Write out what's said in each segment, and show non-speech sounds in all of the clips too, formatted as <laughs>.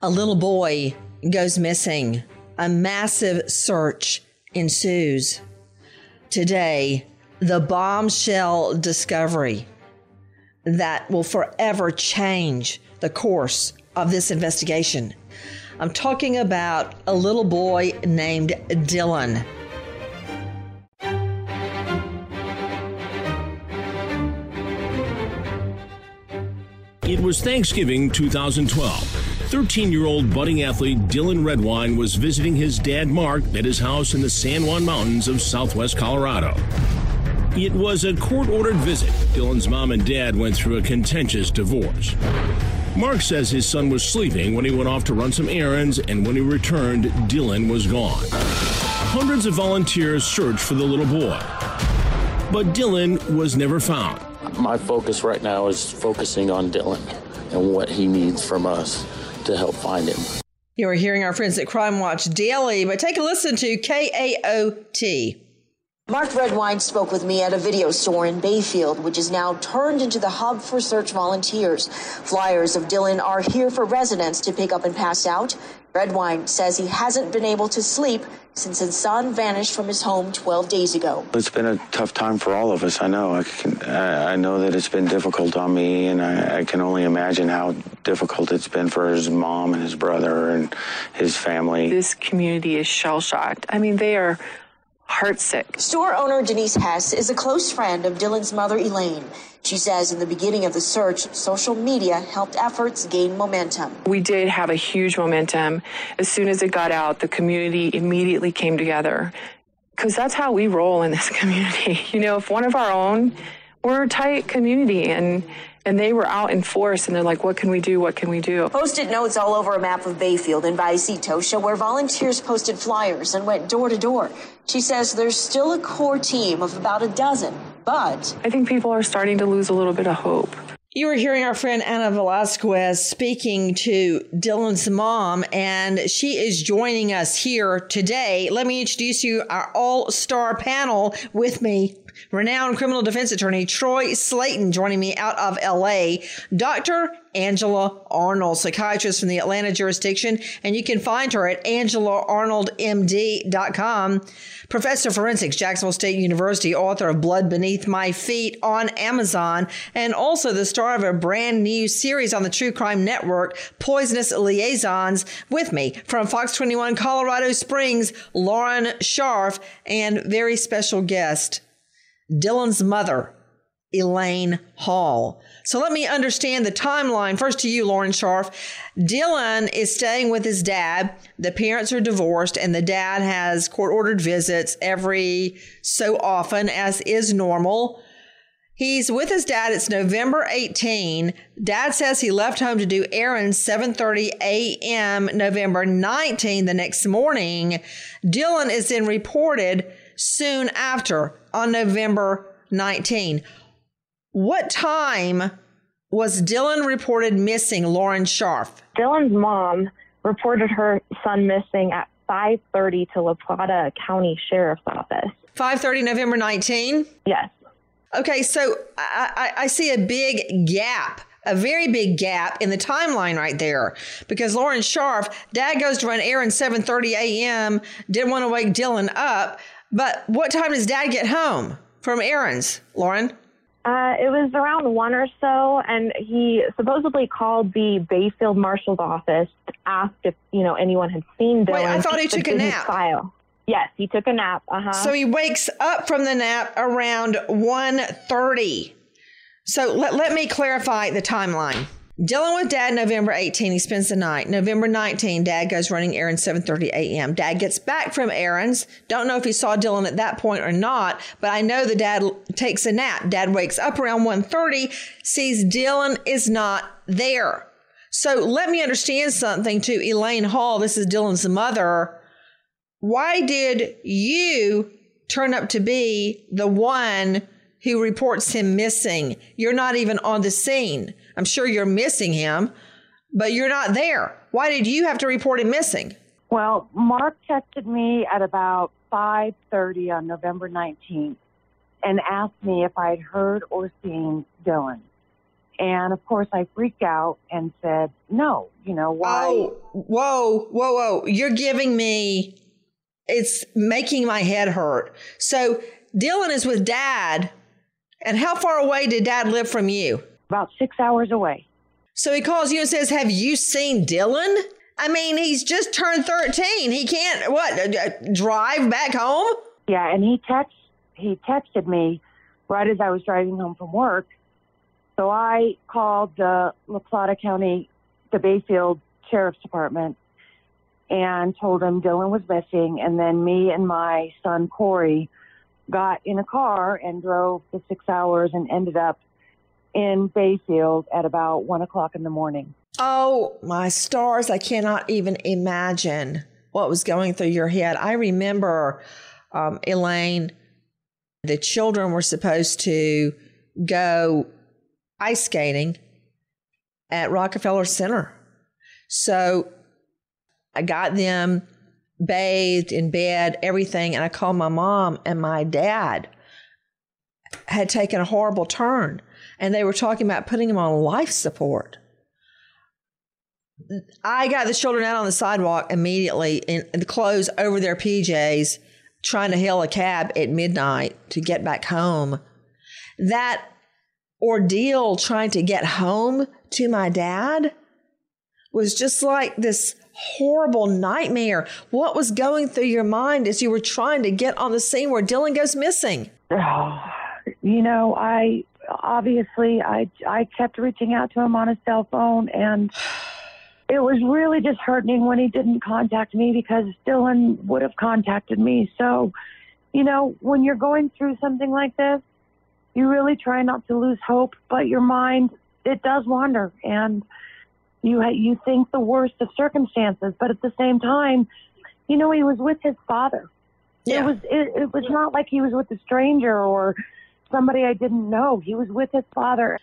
A little boy goes missing. A massive search ensues. Today, the bombshell discovery that will forever change the course of this investigation. I'm talking about a little boy named Dylan. It was Thanksgiving 2012. 13 year old budding athlete Dylan Redwine was visiting his dad Mark at his house in the San Juan Mountains of southwest Colorado. It was a court ordered visit. Dylan's mom and dad went through a contentious divorce. Mark says his son was sleeping when he went off to run some errands, and when he returned, Dylan was gone. Hundreds of volunteers searched for the little boy, but Dylan was never found. My focus right now is focusing on Dylan and what he needs from us to help find him. You are hearing our friends at Crime Watch Daily, but take a listen to KOAT. Mark Redwine spoke with me at a video store in Bayfield, which is now turned into the hub for search volunteers. Flyers of Dylan are here for residents to pick up and pass out. Redwine says he hasn't been able to sleep since his son vanished from his home 12 days ago. It's been a tough time for all of us. I know. I can. I know that it's been difficult on me, and I, I can only imagine how difficult it's been for his mom and his brother and his family. This community is shell shocked. I mean, they are heartsick. Store owner Denise Hess is a close friend of Dylan's mother, Elaine. She says in the beginning of the search, social media helped efforts gain momentum. We did have a huge momentum. As soon as it got out, the community immediately came together. Because that's how we roll in this <laughs> community. You know, if one of our own, we're a tight community and and they were out in force and they're like, what can we do? What can we do? Post-it notes all over a map of Bayfield and Vallecito show where volunteers posted flyers and went door to door. She says there's still a core team of about a dozen, but I think people are starting to lose a little bit of hope. You were hearing our friend Anna Velasquez speaking to Dylan's mom, and she is joining us here today. Let me introduce you our all star panel with me renowned criminal defense attorney Troy Slaten joining me out of LA, Dr. Angela Arnold, psychiatrist from the Atlanta jurisdiction, and you can find her at angelaarnoldmd.com. Professor of Forensics, Jacksonville State University, author of Blood Beneath My Feet on Amazon, and also the star of a brand new series on the True Crime Network, Poisonous Liaisons, with me from Fox 21 Colorado Springs, Lauren Scharf, and very special guest, Dylan's mother, Elaine Hall. So let me understand the timeline. First to you, Lauren Scharf. Dylan is staying with his dad. The parents are divorced, and the dad has court ordered visits every so often, as is normal. He's with his dad. It's November 18. Dad says he left home to do errands 7:30 a.m. November 19 the next morning. Dylan is then reported soon after on November 19. What time was Dylan reported missing, Lauren Scharf? Dylan's mom reported her son missing at 5:30 to La Plata County Sheriff's Office. 5:30 November 19? Yes. Okay, so I, I, I see a big gap a very big gap in the timeline right there because Lauren Scharf, dad goes to run errands 7:30 a.m. Didn't want to wake Dylan up, but what time does dad get home from errands, Lauren? Uh, it was around one or so, and he supposedly called the Bayfield Marshal's office asked if you know anyone had seen Dylan. Wait, I thought he took a nap. File. Yes, he took a nap. Uh huh. So he wakes up from the nap around 1.30. So let, let me clarify the timeline. Dylan with dad November 18. He spends the night. November 19, dad goes running errands 7:30 a.m. Dad gets back from errands. Don't know if he saw Dylan at that point or not, but I know the dad takes a nap. Dad wakes up around 1:30, sees Dylan is not there. So let me understand something to Elaine Hall. This is Dylan's mother. Why did you turn up to be the one who reports him missing? You're not even on the scene. I'm sure you're missing him, but you're not there. Why did you have to report him missing? Well, Mark texted me at about 5:30 on November 19th and asked me if I'd heard or seen Dylan. And of course, I freaked out and said, no, you know, why? Oh, whoa, whoa, whoa. You're giving me, it's making my head hurt. So Dylan is with dad. And how far away did dad live from you? About six hours away. So he calls you and says, Have you seen Dylan? I mean, he's just turned 13. He can't, what, drive back home? Yeah, and he text he texted me right as I was driving home from work. So I called the La Plata County, the Bayfield Sheriff's Department, and told them Dylan was missing. And then me and my son Corey got in a car and drove the six hours and ended up in Bayfield at about one o'clock in the morning. Oh, my stars. I cannot even imagine what was going through your head. I remember, um, Elaine, the children were supposed to go ice skating at Rockefeller Center. So I got them bathed in bed, everything, and I called my mom and my dad had taken a horrible turn and they were talking about putting him on life support. I got the children out on the sidewalk immediately in, the clothes over their PJs, trying to hail a cab at midnight to get back home. That ordeal trying to get home to my dad was just like this horrible nightmare. What was going through your mind as you were trying to get on the scene where Dylan goes missing? <sighs> You know, I obviously I I kept reaching out to him on his cell phone and <sighs> it was really disheartening when he didn't contact me because Dylan would have contacted me. So, you know, when you're going through something like this, you really try not to lose hope, but your mind it does wander and you you think the worst of circumstances, but at the same time, you know, he was with his father. Yeah. It was it, it was not like he was with a stranger or somebody I didn't know. He was with his father.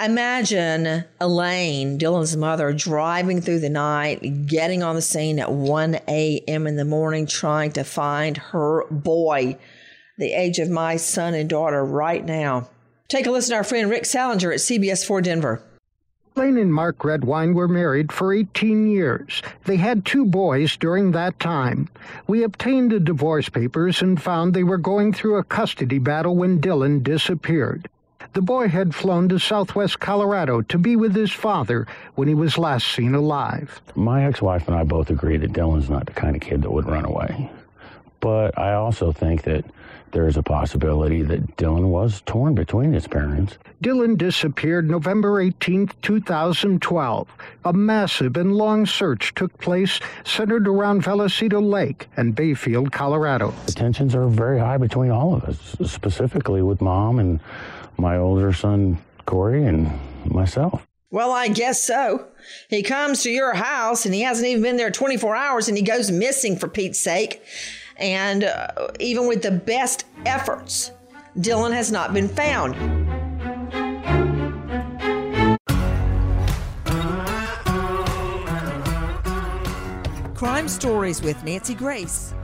Imagine Elaine, Dylan's mother, driving through the night, getting on the scene at 1 a.m. in the morning, trying to find her boy, the age of my son and daughter right now. Take a listen to our friend Rick Salinger at CBS 4 Denver. Elaine and Mark Redwine were married for 18 years. They had two boys during that time. We obtained the divorce papers and found they were going through a custody battle when Dylan disappeared. The boy had flown to southwest Colorado to be with his father when he was last seen alive. My ex wife and I both agree that Dylan's not the kind of kid that would run away. But I also think that there's a possibility that Dylan was torn between his parents. Dylan disappeared November 18, 2012. A massive and long search took place centered around Vallecito Lake and Bayfield, Colorado. The tensions are very high between all of us, specifically with mom and my older son, Corey, and myself. Well, I guess so. He comes to your house and he hasn't even been there 24 hours and he goes missing for Pete's sake. And uh, even with the best efforts, Dylan has not been found. Crime Stories with Nancy Grace.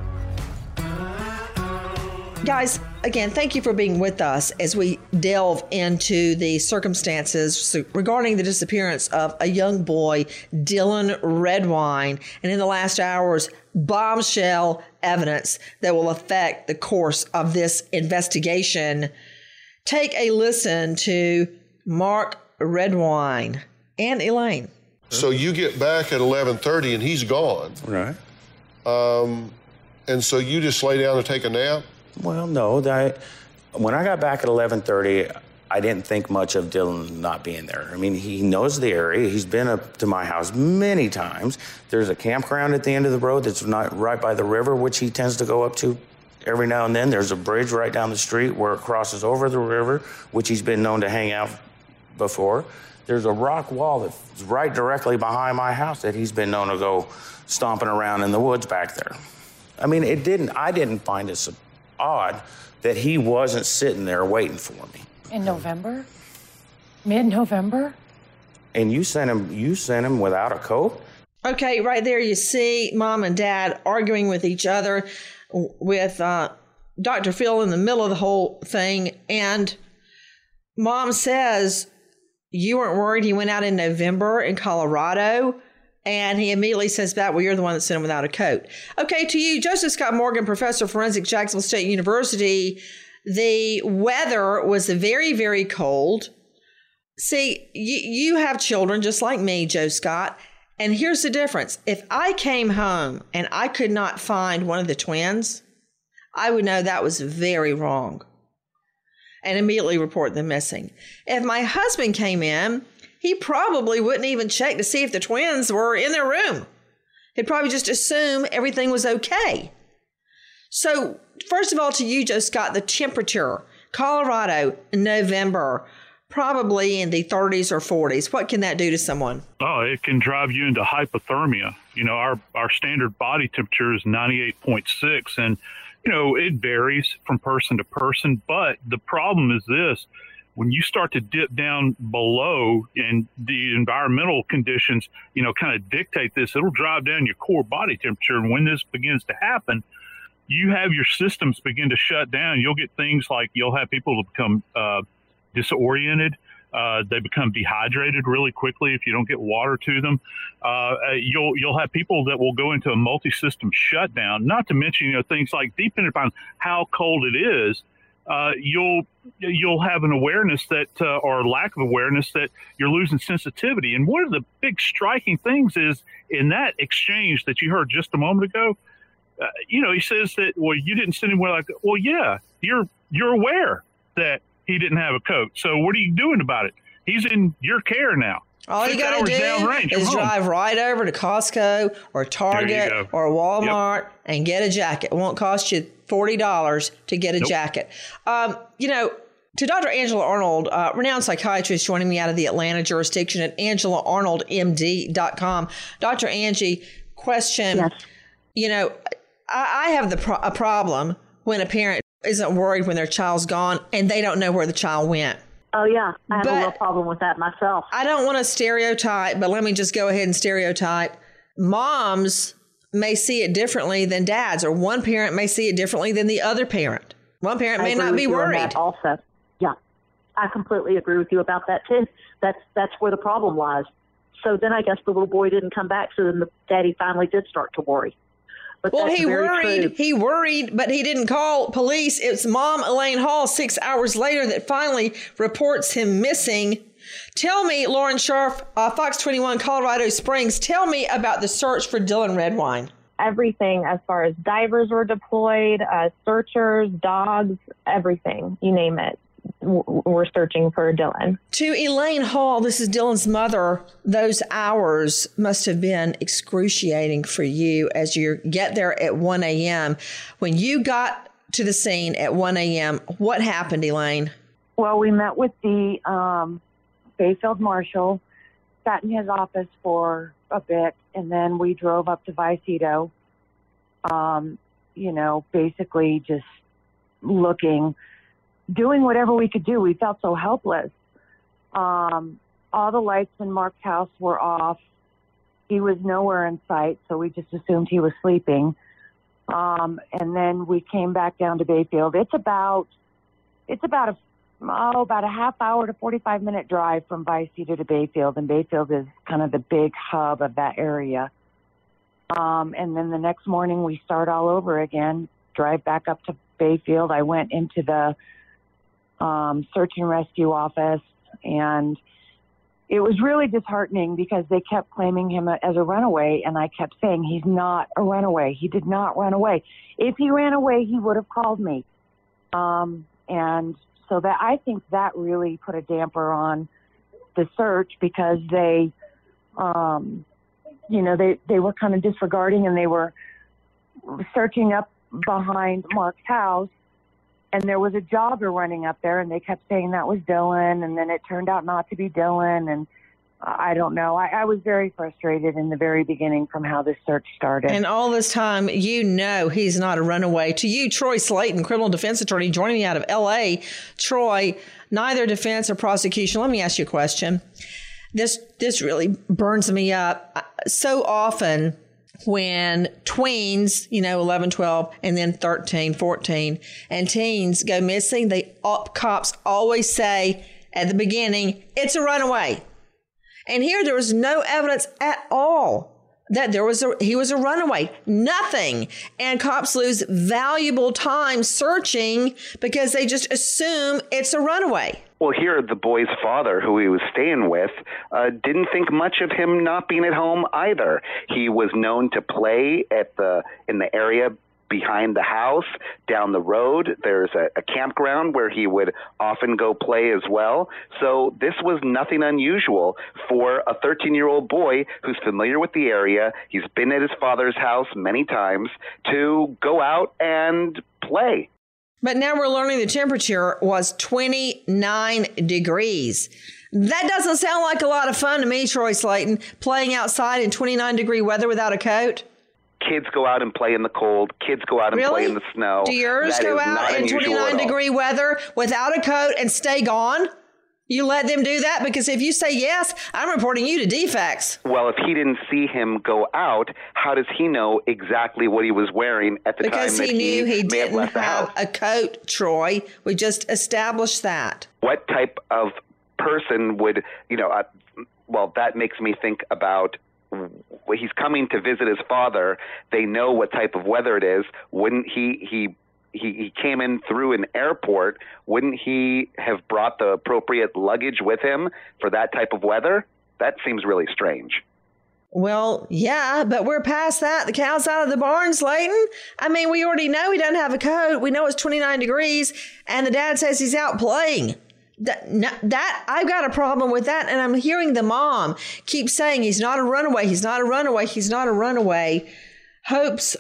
Guys, again, thank you for being with us as we delve into the circumstances regarding the disappearance of a young boy, Dylan Redwine, and in the last hours, bombshell evidence that will affect the course of this investigation. Take a listen to Mark Redwine and Elaine. So you get back at 11:30 and he's gone. Right. Um, and so you just lay down and take a nap. Well, no. I, when I got back at 11:30, I didn't think much of Dylan not being there. I mean, he knows the area. He's been up to my house many times. There's a campground at the end of the road that's not right by the river, which he tends to go up to every now and then. There's a bridge right down the street where it crosses over the river, which he's been known to hang out before. There's a rock wall that's right directly behind my house that he's been known to go stomping around in the woods back there. I mean, it didn't. I didn't find it so odd that he wasn't sitting there waiting for me. In November? Mid November? And you sent him. You sent him without a coat. Okay, right there you see mom and dad arguing with each other, with uh, Dr. Phil in the middle of the whole thing, and mom says You weren't worried. He went out in November in Colorado. And he immediately says back, Well, you're the one that sent him without a coat. Okay, to you, Joseph Scott Morgan, professor of forensics, Jacksonville State University, the weather was very, very cold. See, you, you have children just like me, Joe Scott. And here's the difference if I came home and I could not find one of the twins, I would know that was very wrong and immediately report them missing. If my husband came in, he probably wouldn't even check to see if the twins were in their room. He'd probably just assume everything was okay. So, first of all, to you, Joe Scott, the temperature, Colorado, November, probably in the 30s or 40s. What can that do to someone? Oh, it can drive you into hypothermia. You know, our, our standard body temperature is 98.6, and, you know, it varies from person to person. But the problem is this when you start to dip down below and the environmental conditions, you know, kind of dictate this, it'll drive down your core body temperature. And when this begins to happen, you have your systems begin to shut down. You'll get things like you'll have people become uh, disoriented. Uh, they become dehydrated really quickly if you don't get water to them. Uh, you'll you'll have people that will go into a multi-system shutdown. Not to mention you know things like depending upon how cold it is, uh, you'll you'll have an awareness that uh, or lack of awareness that you're losing sensitivity. And one of the big striking things is in that exchange that you heard just a moment ago. Uh, you know, he says that well, you didn't send him where like, well, yeah, you're you're aware that he didn't have a coat. So what are you doing about it? He's in your care now. All you got to do is drive right over to Costco or Target or Walmart yep. and get a jacket. It won't cost you forty dollars to get a nope. jacket. Um, you know, to Dr. Angela Arnold, uh, renowned psychiatrist joining me out of the Atlanta jurisdiction at AngelaArnoldMD.com. Dr. Angie, question. Yes. You know, I, I have the pro- a problem when a parent isn't worried when their child's gone and they don't know where the child went. Oh yeah, I have but a little problem with that myself. I don't want to stereotype, but let me just go ahead and stereotype. Moms may see it differently than dads, or one parent may see it differently than the other parent. One parent may not be worried. also, yeah, I completely agree with you about that too. That's that's where the problem lies. So then I guess the little boy didn't come back. So then the daddy finally did start to worry. But well, he worried. True. He worried, but he didn't call police. It's mom Elaine Hall six hours later that finally reports him missing. Tell me, Lauren Scharf, uh, Fox 21, Colorado Springs, tell me about the search for Dylan Redwine. Everything as far as divers were deployed, uh, searchers, dogs, everything, you name it we're searching for Dylan. To Elaine Hall, this is Dylan's mother. Those hours must have been excruciating for you as you get there at 1 a.m. When you got to the scene at 1 a.m., what happened, Elaine? Well, we met with the um, Bayfield Marshal, sat in his office for a bit, and then we drove up to Vallecito. Um, you know, basically just looking doing whatever we could do. We felt so helpless. Um, all the lights in Mark's house were off. He was nowhere in sight, so we just assumed he was sleeping. Um, and then we came back down to Bayfield. It's about it's about a oh about a half hour to 45 minute drive from Vallecito to Bayfield, and Bayfield is kind of the big hub of that area. Um, and then the next morning we start all over again, drive back up to Bayfield. I went into the um, search and rescue office, and it was really disheartening because they kept claiming him as a runaway, and I kept saying he's not a runaway. He did not run away. If he ran away, he would have called me. Um, and so that I think that really put a damper on the search because they, um, you know, they they were kind of disregarding and they were searching up behind Mark's house and there was a jogger running up there and they kept saying that was Dylan and then it turned out not to be Dylan and I don't know. I, I, was very frustrated in the very beginning from how this search started. And all this time, you know he's not a runaway. To you, Troy Slaten, criminal defense attorney, joining me out of L.A. Troy, neither defense or prosecution. Let me ask you a question. This this really burns me up. So often, when tweens, you know, 11, 12, and then 13, 14, and teens go missing, the cops always say at the beginning, it's a runaway. And here there was no evidence at all that there was a he was a runaway. Nothing. And cops lose valuable time searching because they just assume it's a runaway. Well, here, the boy's father, who he was staying with, uh, didn't think much of him not being at home either. He was known to play at the in the area behind the house, down the road. There's a, a campground where he would often go play as well. So this was nothing unusual for a 13 year old boy who's familiar with the area. He's been at his father's house many times to go out and play. But now we're learning the temperature was 29 degrees. That doesn't sound like a lot of fun to me, Troy Slaten, playing outside in 29 degree weather without a coat. Kids go out and play in the cold. Kids go out and Really? play in the snow. Do yours That go out in 29 degree weather without a coat and stay gone? You let them do that? Because if you say yes, I'm reporting you to DFACS. Well, if he didn't see him go out, how does he know exactly what he was wearing at the Because time he that knew he have didn't house? have a coat, Troy. We just established that. What type of person would, you know, uh, well, that makes me think about he's coming to visit his father. They know what type of weather it is. Wouldn't he he he, he came in through an airport, wouldn't he have brought the appropriate luggage with him for that type of weather? That seems really strange. Well, yeah, but we're past that. The cow's out of the barn, Slaten. I mean, we already know he doesn't have a coat. We know it's 29 degrees, and the dad says he's out playing. That, no- that I've got a problem with that, and I'm hearing the mom keep saying he's not a runaway. He's not a runaway. He's not a runaway. Hopes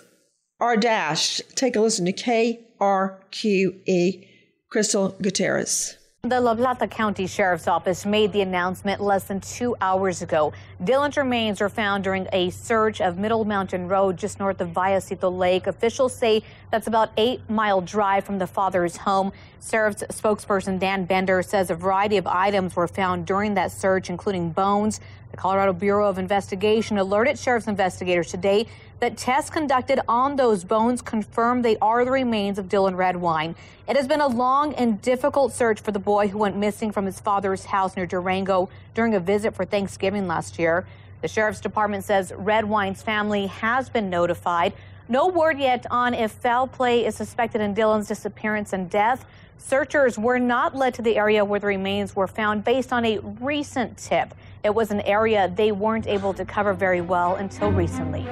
are dashed. Take a listen to KRQE, E, Crystal Gutierrez. The La Plata County Sheriff's Office made the announcement less than two hours ago. Dylan's remains were found during a search of Middle Mountain Road just north of Vallecito Lake. Officials say that's about eight mile drive from the father's home. Sheriff's spokesperson Dan Bender says a variety of items were found during that search, including bones. The Colorado Bureau of Investigation alerted sheriff's investigators today that tests conducted on those bones confirmed they are the remains of Dylan Redwine. It has been a long and difficult search for the boy who went missing from his father's house near Durango during a visit for Thanksgiving last year. The sheriff's department says Redwine's family has been notified. No word yet on if foul play is suspected in Dylan's disappearance and death. Searchers were not led to the area where the remains were found based on a recent tip. It was an area they weren't able to cover very well until recently.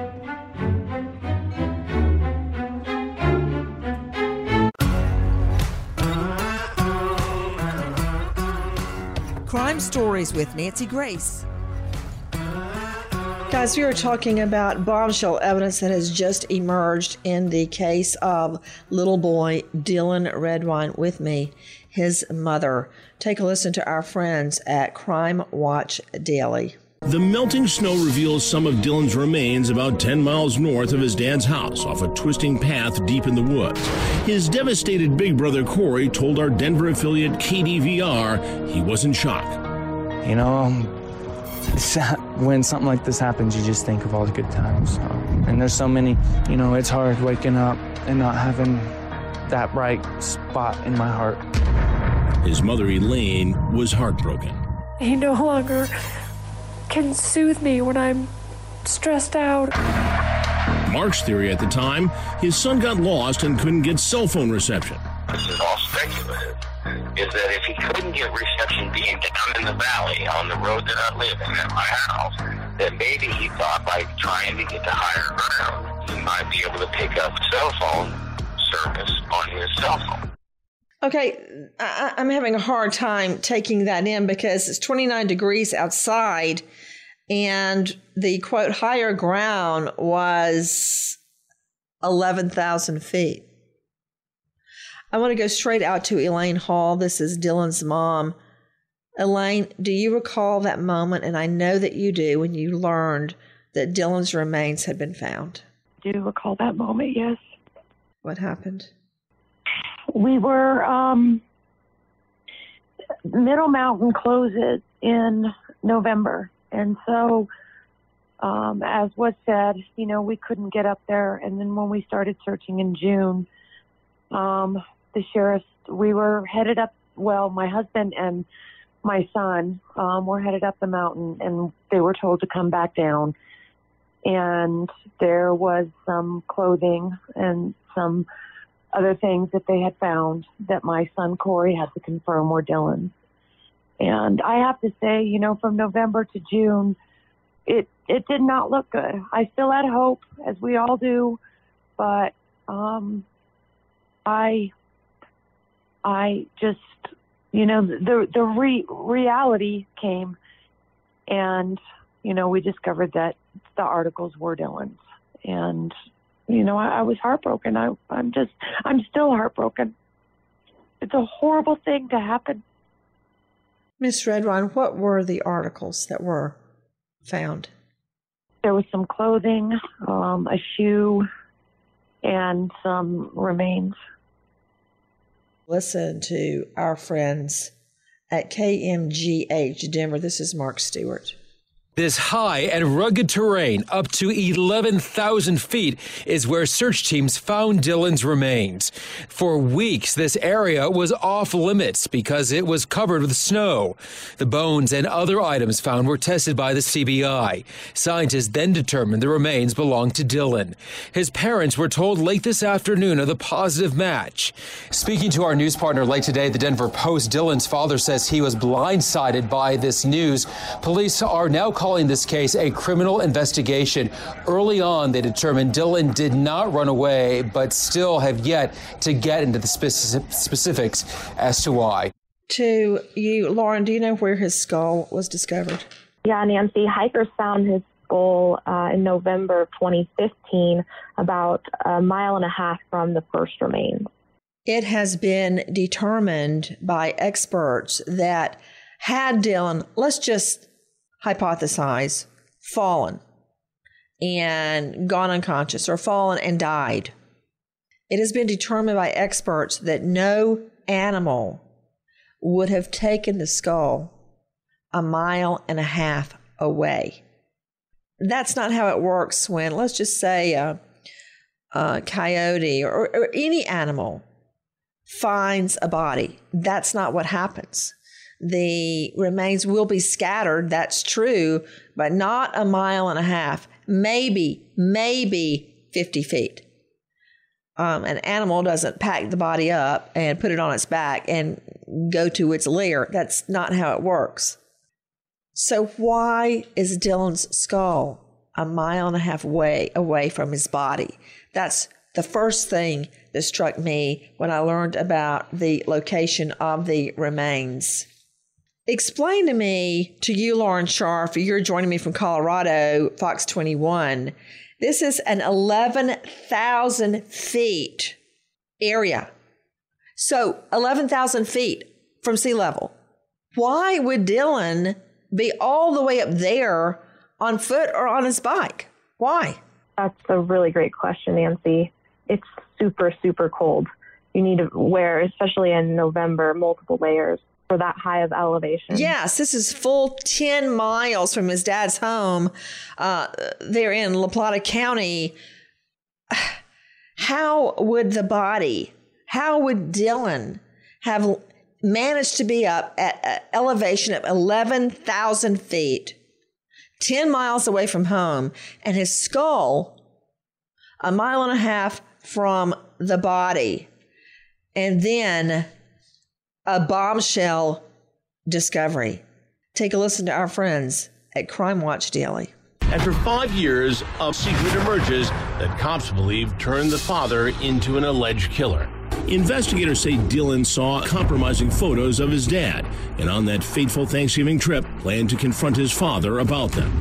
Crime Stories with Nancy Grace. Guys, we are talking about bombshell evidence that has just emerged in the case of little boy Dylan Redwine with me, his mother. Take a listen to our friends at Crime Watch Daily. The melting snow reveals some of Dylan's remains about 10 miles north of his dad's house off a twisting path deep in the woods. His devastated big brother Corey told our Denver affiliate KDVR he was in shock. You know, it's, <laughs> when something like this happens, you just think of all the good times. Um, and there's so many, you know, it's hard waking up and not having that right spot in my heart. His mother Elaine was heartbroken. He no longer can soothe me when I'm stressed out. Mark's theory at the time his son got lost and couldn't get cell phone reception. this is all speculative, is that if he couldn't get reception being down in the valley on the road that I live in at my house, that maybe he thought by trying to get to higher ground, he might be able to pick up cell phone service on his cell phone. Okay, I, I'm having a hard time taking that in because it's 29 degrees outside, and the quote higher ground was 11,000 feet. I want to go straight out to Elaine Hall. This is Dylan's mom. Elaine, do you recall that moment? And I know that you do when you learned that Dylan's remains had been found. do you recall that moment, yes. What happened? We were, um, Middle Mountain closes in November. And so, um, as was said, you know, we couldn't get up there. And then when we started searching in June, um, the sheriff's, we were headed up, well, my husband and my son um, were headed up the mountain, and they were told to come back down. And there was some clothing and some other things that they had found that my son Corey had to confirm were Dylan's. And I have to say, you know, from November to June, it it did not look good. I still had hope, as we all do, but um, I I just you know the the re- reality came, and you know we discovered that the articles were Dylan's, and you know I, I was heartbroken. I I'm just I'm still heartbroken. It's a horrible thing to happen. Miss Redwine, what were the articles that were found? There was some clothing, um, a shoe, and some remains. Listen to our friends at KMGH Denver. This is Mark Stewart. This high and rugged terrain, up to 11,000 feet, is where search teams found Dylan's remains. For weeks, this area was off limits because it was covered with snow. The bones and other items found were tested by the CBI. Scientists then determined the remains belonged to Dylan. His parents were told late this afternoon of the positive match. Speaking to our news partner late today, the Denver Post, Dylan's father says he was blindsided by this news. Police are now calling calling this case a criminal investigation. Early on, they determined Dylan did not run away, but still have yet to get into the specifics as to why. To you, Lauren, do you know where his skull was discovered? Yeah, Nancy. Hikers found his skull uh, in November of 2015, about a mile and a half from the first remains. It has been determined by experts that had Dylan, let's just hypothesize, fallen and gone unconscious or fallen and died. It has been determined by experts that no animal would have taken the skull a mile and a half away. That's not how it works when, let's just say, a, a coyote or, or any animal finds a body. That's not what happens the remains will be scattered. That's true, but not a mile and a half, maybe, maybe 50 feet. Um, an animal doesn't pack the body up and put it on its back and go to its lair. That's not how it works. So, why is Dylan's skull a mile and a half way away from his body? That's the first thing that struck me when I learned about the location of the remains. Explain to me, to you, Lauren Scharf, you're joining me from Colorado, Fox 21. This is an 11,000 feet area. So 11,000 feet from sea level. Why would Dylan be all the way up there on foot or on his bike? Why? That's a really great question, Nancy. It's super, super cold. You need to wear, especially in November, multiple layers for that high of elevation. Yes, this is full 10 miles from his dad's home. Uh, they're in La Plata County. <sighs> How would the body, how would Dylan have managed to be up at an elevation of 11,000 feet, 10 miles away from home, and his skull a mile and a half from the body? And then a bombshell discovery. Take a listen to our friends at Crime Watch Daily. After five years, a secret emerges that cops believe turned the father into an alleged killer. Investigators say Dylan saw compromising photos of his dad, and on that fateful Thanksgiving trip, planned to confront his father about them.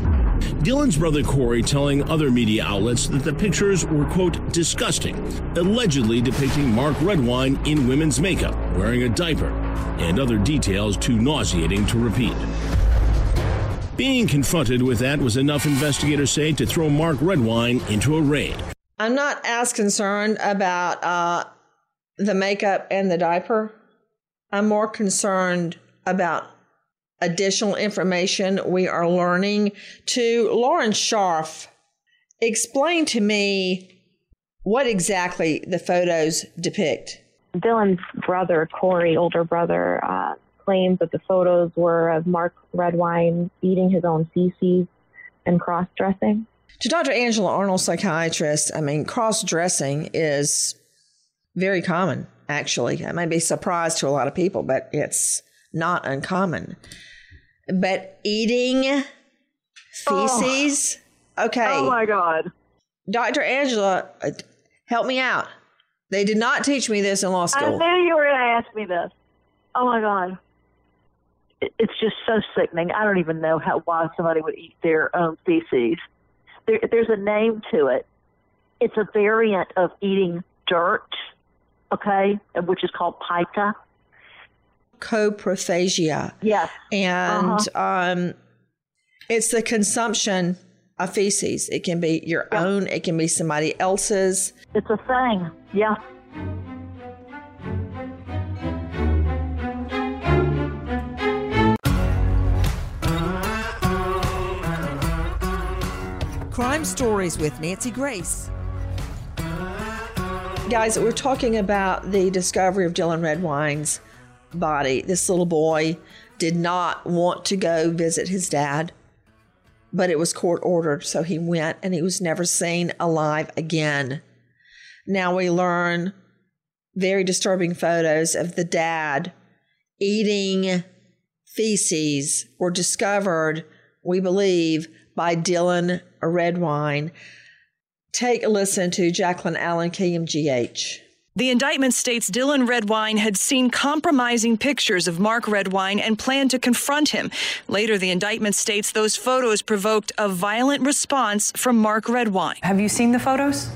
Dylan's brother Corey telling other media outlets that the pictures were, quote, disgusting, allegedly depicting Mark Redwine in women's makeup, wearing a diaper, and other details too nauseating to repeat. Being confronted with that was enough, investigators say, to throw Mark Redwine into a rage. I'm not as concerned about uh, the makeup and the diaper. I'm more concerned about additional information we are learning. To Lauren Scharf, explain to me what exactly the photos depict. Dylan's brother, Corey, older brother, uh, claims that the photos were of Mark Redwine eating his own feces and cross dressing. To Dr. Angela Arnold, psychiatrist, I mean, cross dressing is very common, actually. It might be a surprise to a lot of people, but it's not uncommon. But eating feces, okay. Oh my God. Dr. Angela, uh, help me out. They did not teach me this in law school. I knew you were going to ask me this. Oh my God. It's just so sickening. I don't even know how why somebody would eat their own feces. There, there's a name to it. It's a variant of eating dirt, okay, which is called pica. Coprophagia. Yes. And Uh-huh. um, it's the consumption of feces. It can be your own, it can be somebody else's. It's a thing. Yeah. Crime Stories with Nancy Grace. Guys, we're talking about the discovery of Dylan Redwine's body. This little boy did not want to go visit his dad, but it was court ordered, so he went and he was never seen alive again. Now we learn very disturbing photos of the dad eating feces were discovered, we believe, by Dylan Redwine. Take a listen to Jacqueline Allen, KMGH. The indictment states Dylan Redwine had seen compromising pictures of Mark Redwine and planned to confront him. Later, the indictment states those photos provoked a violent response from Mark Redwine. Have you seen the photos?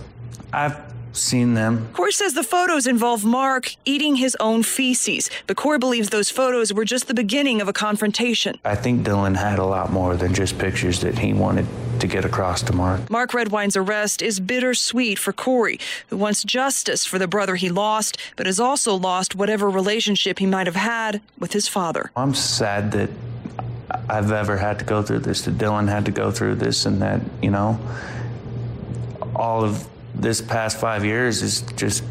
I've seen them. Corey says the photos involve Mark eating his own feces, but Corey believes those photos were just the beginning of a confrontation. I think Dylan had a lot more than just pictures that he wanted to get across to Mark. Mark Redwine's arrest is bittersweet for Corey, who wants justice for the brother he lost, but has also lost whatever relationship he might have had with his father. I'm sad that I've ever had to go through this, that Dylan had to go through this, and that, you know, all of this past five years has just,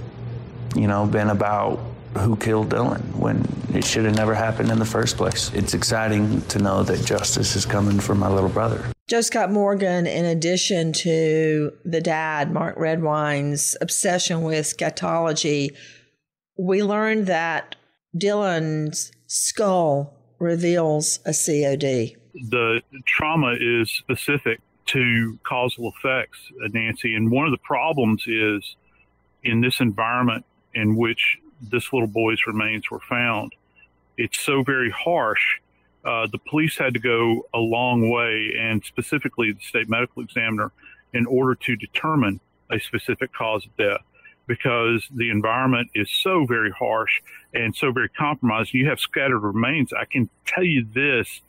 you know, been about who killed Dylan when it should have never happened in the first place. It's exciting to know that justice is coming for my little brother. Joe Scott Morgan, in addition to the dad, Mark Redwine's obsession with scatology, we learned that Dylan's skull reveals a COD. the trauma is specific to causal effects, Nancy. And one of the problems is in this environment in which this little boy's remains were found, it's so very harsh. Uh, the police had to go a long way, and specifically the state medical examiner, in order to determine a specific cause of death because the environment is so very harsh and so very compromised. You have scattered remains. I can tell you this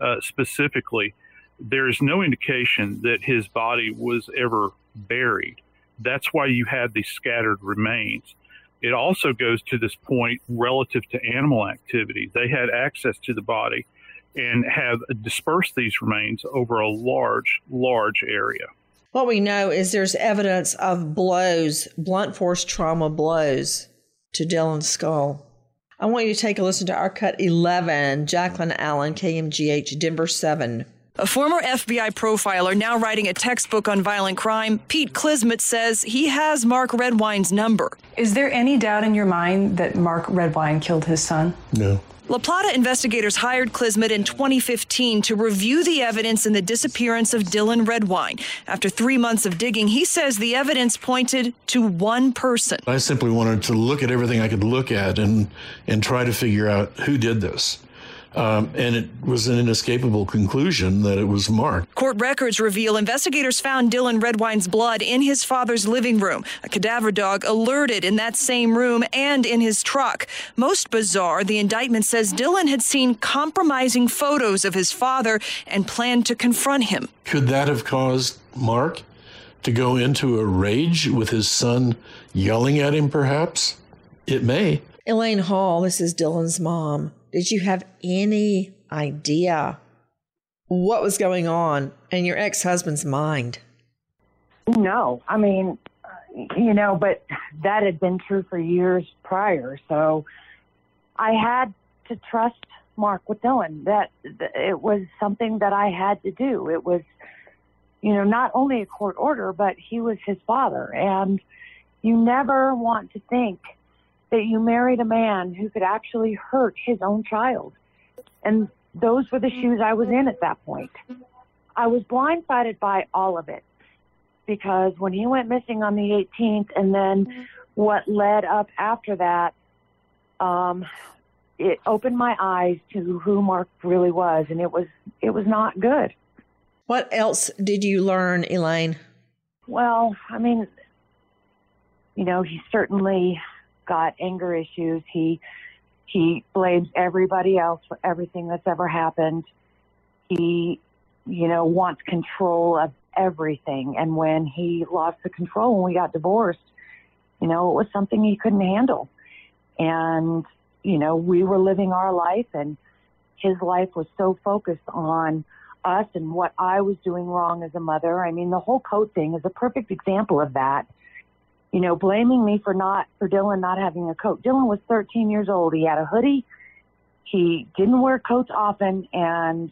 uh, specifically there is no indication that his body was ever buried. That's why you have these scattered remains. It also goes to this point relative to animal activity. They had access to the body and have dispersed these remains over a large, large area. What we know is there's evidence of blows, blunt force trauma blows to Dylan's skull. I want you to take a listen to our cut 11, Jacqueline Allen, KMGH, Denver 7. A former FBI profiler now writing a textbook on violent crime, Pete Klismet says he has Mark Redwine's number. Is there any doubt in your mind that Mark Redwine killed his son? No. La Plata investigators hired Klismet in 2015 to review the evidence in the disappearance of Dylan Redwine. After three months of digging, he says the evidence pointed to one person. I simply wanted to look at everything I could look at and and try to figure out who did this. Um, and it was an inescapable conclusion that it was Mark. Court records reveal investigators found Dylan Redwine's blood in his father's living room, a cadaver dog alerted in that same room and in his truck. Most bizarre, the indictment says Dylan had seen compromising photos of his father and planned to confront him. Could that have caused Mark to go into a rage with his son yelling at him, perhaps? It may. Elaine Hall, this is Dylan's mom. Did you have any idea what was going on in your ex husband's mind? No, I mean, you know, but that had been true for years prior. So I had to trust Mark with Dylan. That, it was something that I had to do. It was, you know, not only a court order, but he was his father. And you never want to think that you married a man who could actually hurt his own child. And those were the shoes I was in at that point. I was blindsided by all of it because when he went missing on the 18th and then what led up after that, um, it opened my eyes to who Mark really was, and it was it was not good. What else did you learn, Elaine? Well, I mean, you know, he certainly got anger issues. He he blames everybody else for everything that's ever happened. He, you know, wants control of everything. And when he lost the control when we got divorced, you know, it was something he couldn't handle. And, you know, we were living our life and his life was so focused on us and what I was doing wrong as a mother. I mean, the whole coat thing is a perfect example of that. You know, blaming me for not, for Dylan not having a coat. Dylan was 13 years old. He had a hoodie. He didn't wear coats often. And,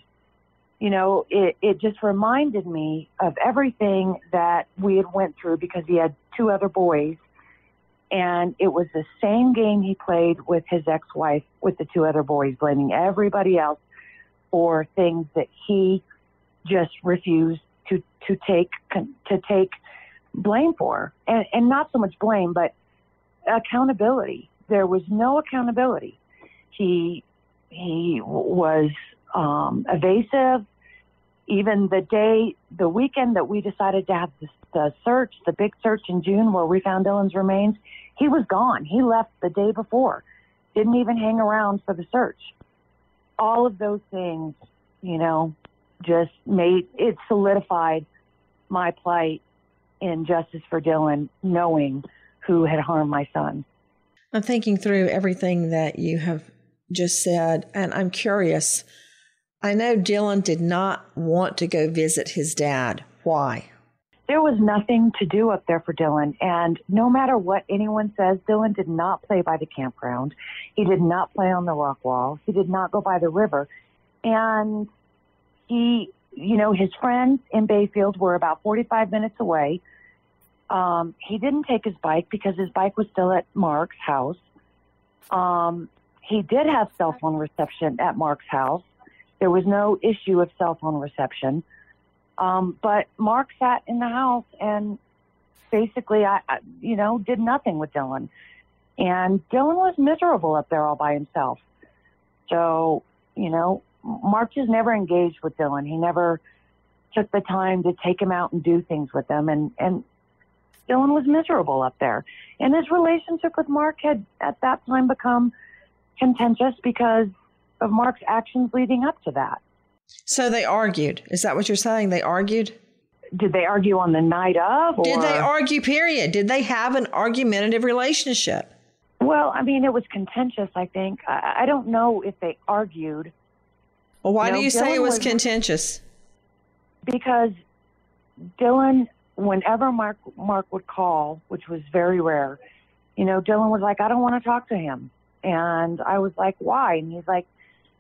you know, it, it just reminded me of everything that we had went through because he had two other boys and it was the same game he played with his ex-wife with the two other boys blaming everybody else for things that he just refused to to take to take blame for. And and not so much blame but accountability. There was no accountability. He he was um evasive. Even the day the weekend that we decided to have the, the search the big search in June where we found Dylan's remains he was gone. He left the day before. Didn't even hang around for the search. All of those things, you know, just made it solidified my plight in justice for Dylan, knowing who had harmed my son. I'm thinking through everything that you have just said, and I'm curious. I know Dylan did not want to go visit his dad. Why? There was nothing to do up there for Dylan. And no matter what anyone says, Dylan did not play by the campground. He did not play on the rock wall. He did not go by the river. And he, you know, his friends in Bayfield were about 45 minutes away. Um, he didn't take his bike because his bike was still at Mark's house. Um, he did have cell phone reception at Mark's house. There was no issue of cell phone reception. Um, but Mark sat in the house and basically, I, I, you know, did nothing with Dylan. And Dylan was miserable up there all by himself. So, you know, Mark just never engaged with Dylan. He never took the time to take him out and do things with him. And, and Dylan was miserable up there. And his relationship with Mark had at that time become contentious because of Mark's actions leading up to that. So they argued. Is that what you're saying? They argued? Did they argue on the night of? Or? Did they argue, period? Did they have an argumentative relationship? Well, I mean, it was contentious, I think. I, I don't know if they argued. Well, why you know, do you Dylan say it was, was contentious? Because Dylan, whenever Mark, Mark would call, which was very rare, you know, Dylan was like, I don't want to talk to him. And I was like, why? And he's like,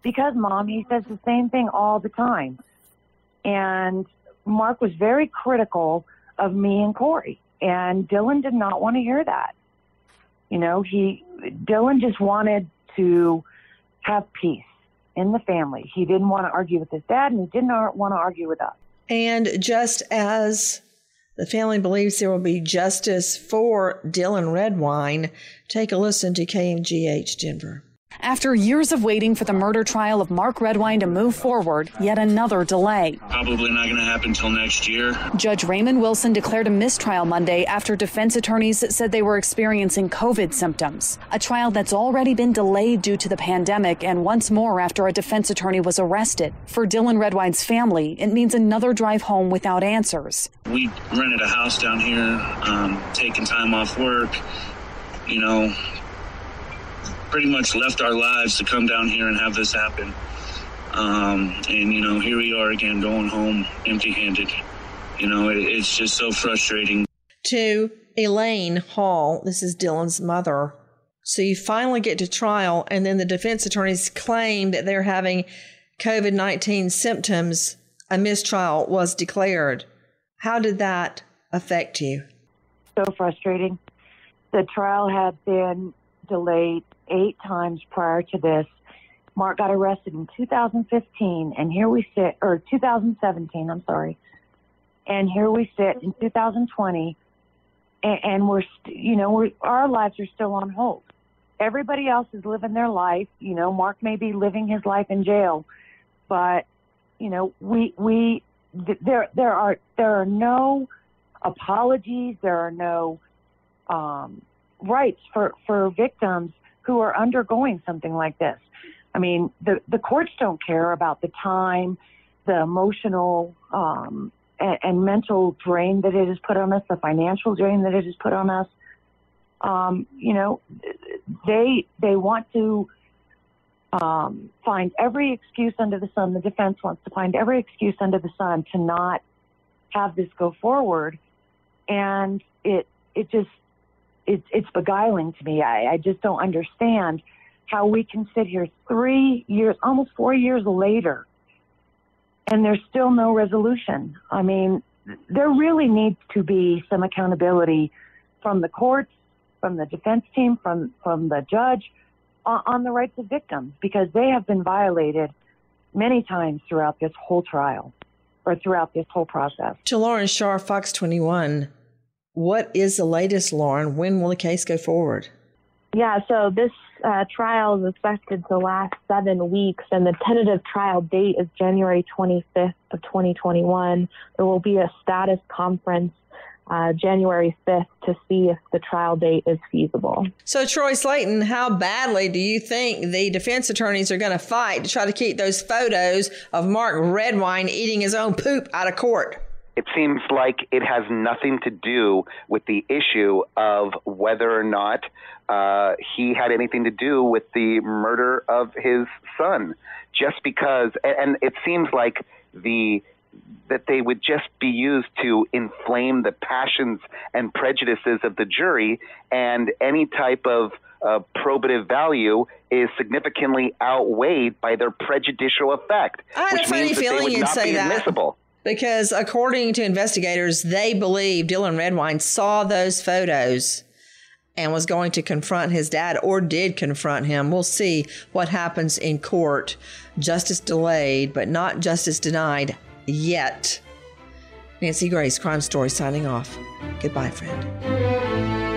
because, Mom, he says the same thing all the time. And Mark was very critical of me and Corey. And Dylan did not want to hear that. You know, he, Dylan just wanted to have peace in the family. He didn't want to argue with his dad and he didn't want to argue with us. And just as the family believes there will be justice for Dylan Redwine, take a listen to KMGH Denver. After years of waiting for the murder trial of Mark Redwine to move forward, yet another delay. Probably not going to happen until next year. Judge Raymond Wilson declared a mistrial Monday after defense attorneys said they were experiencing COVID symptoms. A trial that's already been delayed due to the pandemic and once more after a defense attorney was arrested. For Dylan Redwine's family, it means another drive home without answers. We rented a house down here, um, taking time off work, you know, pretty much left our lives to come down here and have this happen. Um, and, you know, here we are again going home empty handed. You know, it, it's just so frustrating. To Elaine Hall, this is Dylan's mother, So you finally get to trial, and then the defense attorneys claim that they're having COVID 19 symptoms. A mistrial was declared. How did that affect you? So frustrating. The trial had been delayed eight times prior to this. Mark got arrested in 2015, and here we sit, or 2017, I'm sorry. And here we sit in 2020, and, and we're, st- you know, we're, our lives are still on hold. Everybody else is living their life. You know, Mark may be living his life in jail, but you know, we we th- there there are there are no apologies. There are no um, rights for for victims who are undergoing something like this. I mean, the the courts don't care about the time, the emotional um, and, and mental drain that it has put on us, the financial drain that it has put on us. Um, you know, they they want to um, find every excuse under the sun. The defense wants to find every excuse under the sun to not have this go forward, and it it just it, it's beguiling to me. I, I just don't understand how we can sit here three years, almost four years later, and there's still no resolution. I mean, there really needs to be some accountability from the courts, from the defense team, from from the judge on, on the rights of victims because they have been violated many times throughout this whole trial or throughout this whole process. To Lauren Scharf, Fox 21, what is the latest, Lauren? When will the case go forward? Yeah, so this uh, trial is expected to last seven weeks, and the tentative trial date is January 25th of 2021. There will be a status conference uh, January 5th to see if the trial date is feasible. So, Troy Slaten, how badly do you think the defense attorneys are going to fight to try to keep those photos of Mark Redwine eating his own poop out of court? It seems like it has nothing to do with the issue of whether or not uh, he had anything to do with the murder of his son. Just because, and it seems like the that they would just be used to inflame the passions and prejudices of the jury, and any type of uh, probative value is significantly outweighed by their prejudicial effect, I had a funny means that they feeling you'd not say that. admissible. Because according to investigators, they believe Dylan Redwine saw those photos and was going to confront his dad or did confront him. We'll see what happens in court. Justice delayed, but not justice denied yet. Nancy Grace, Crime Story, signing off. Goodbye, friend.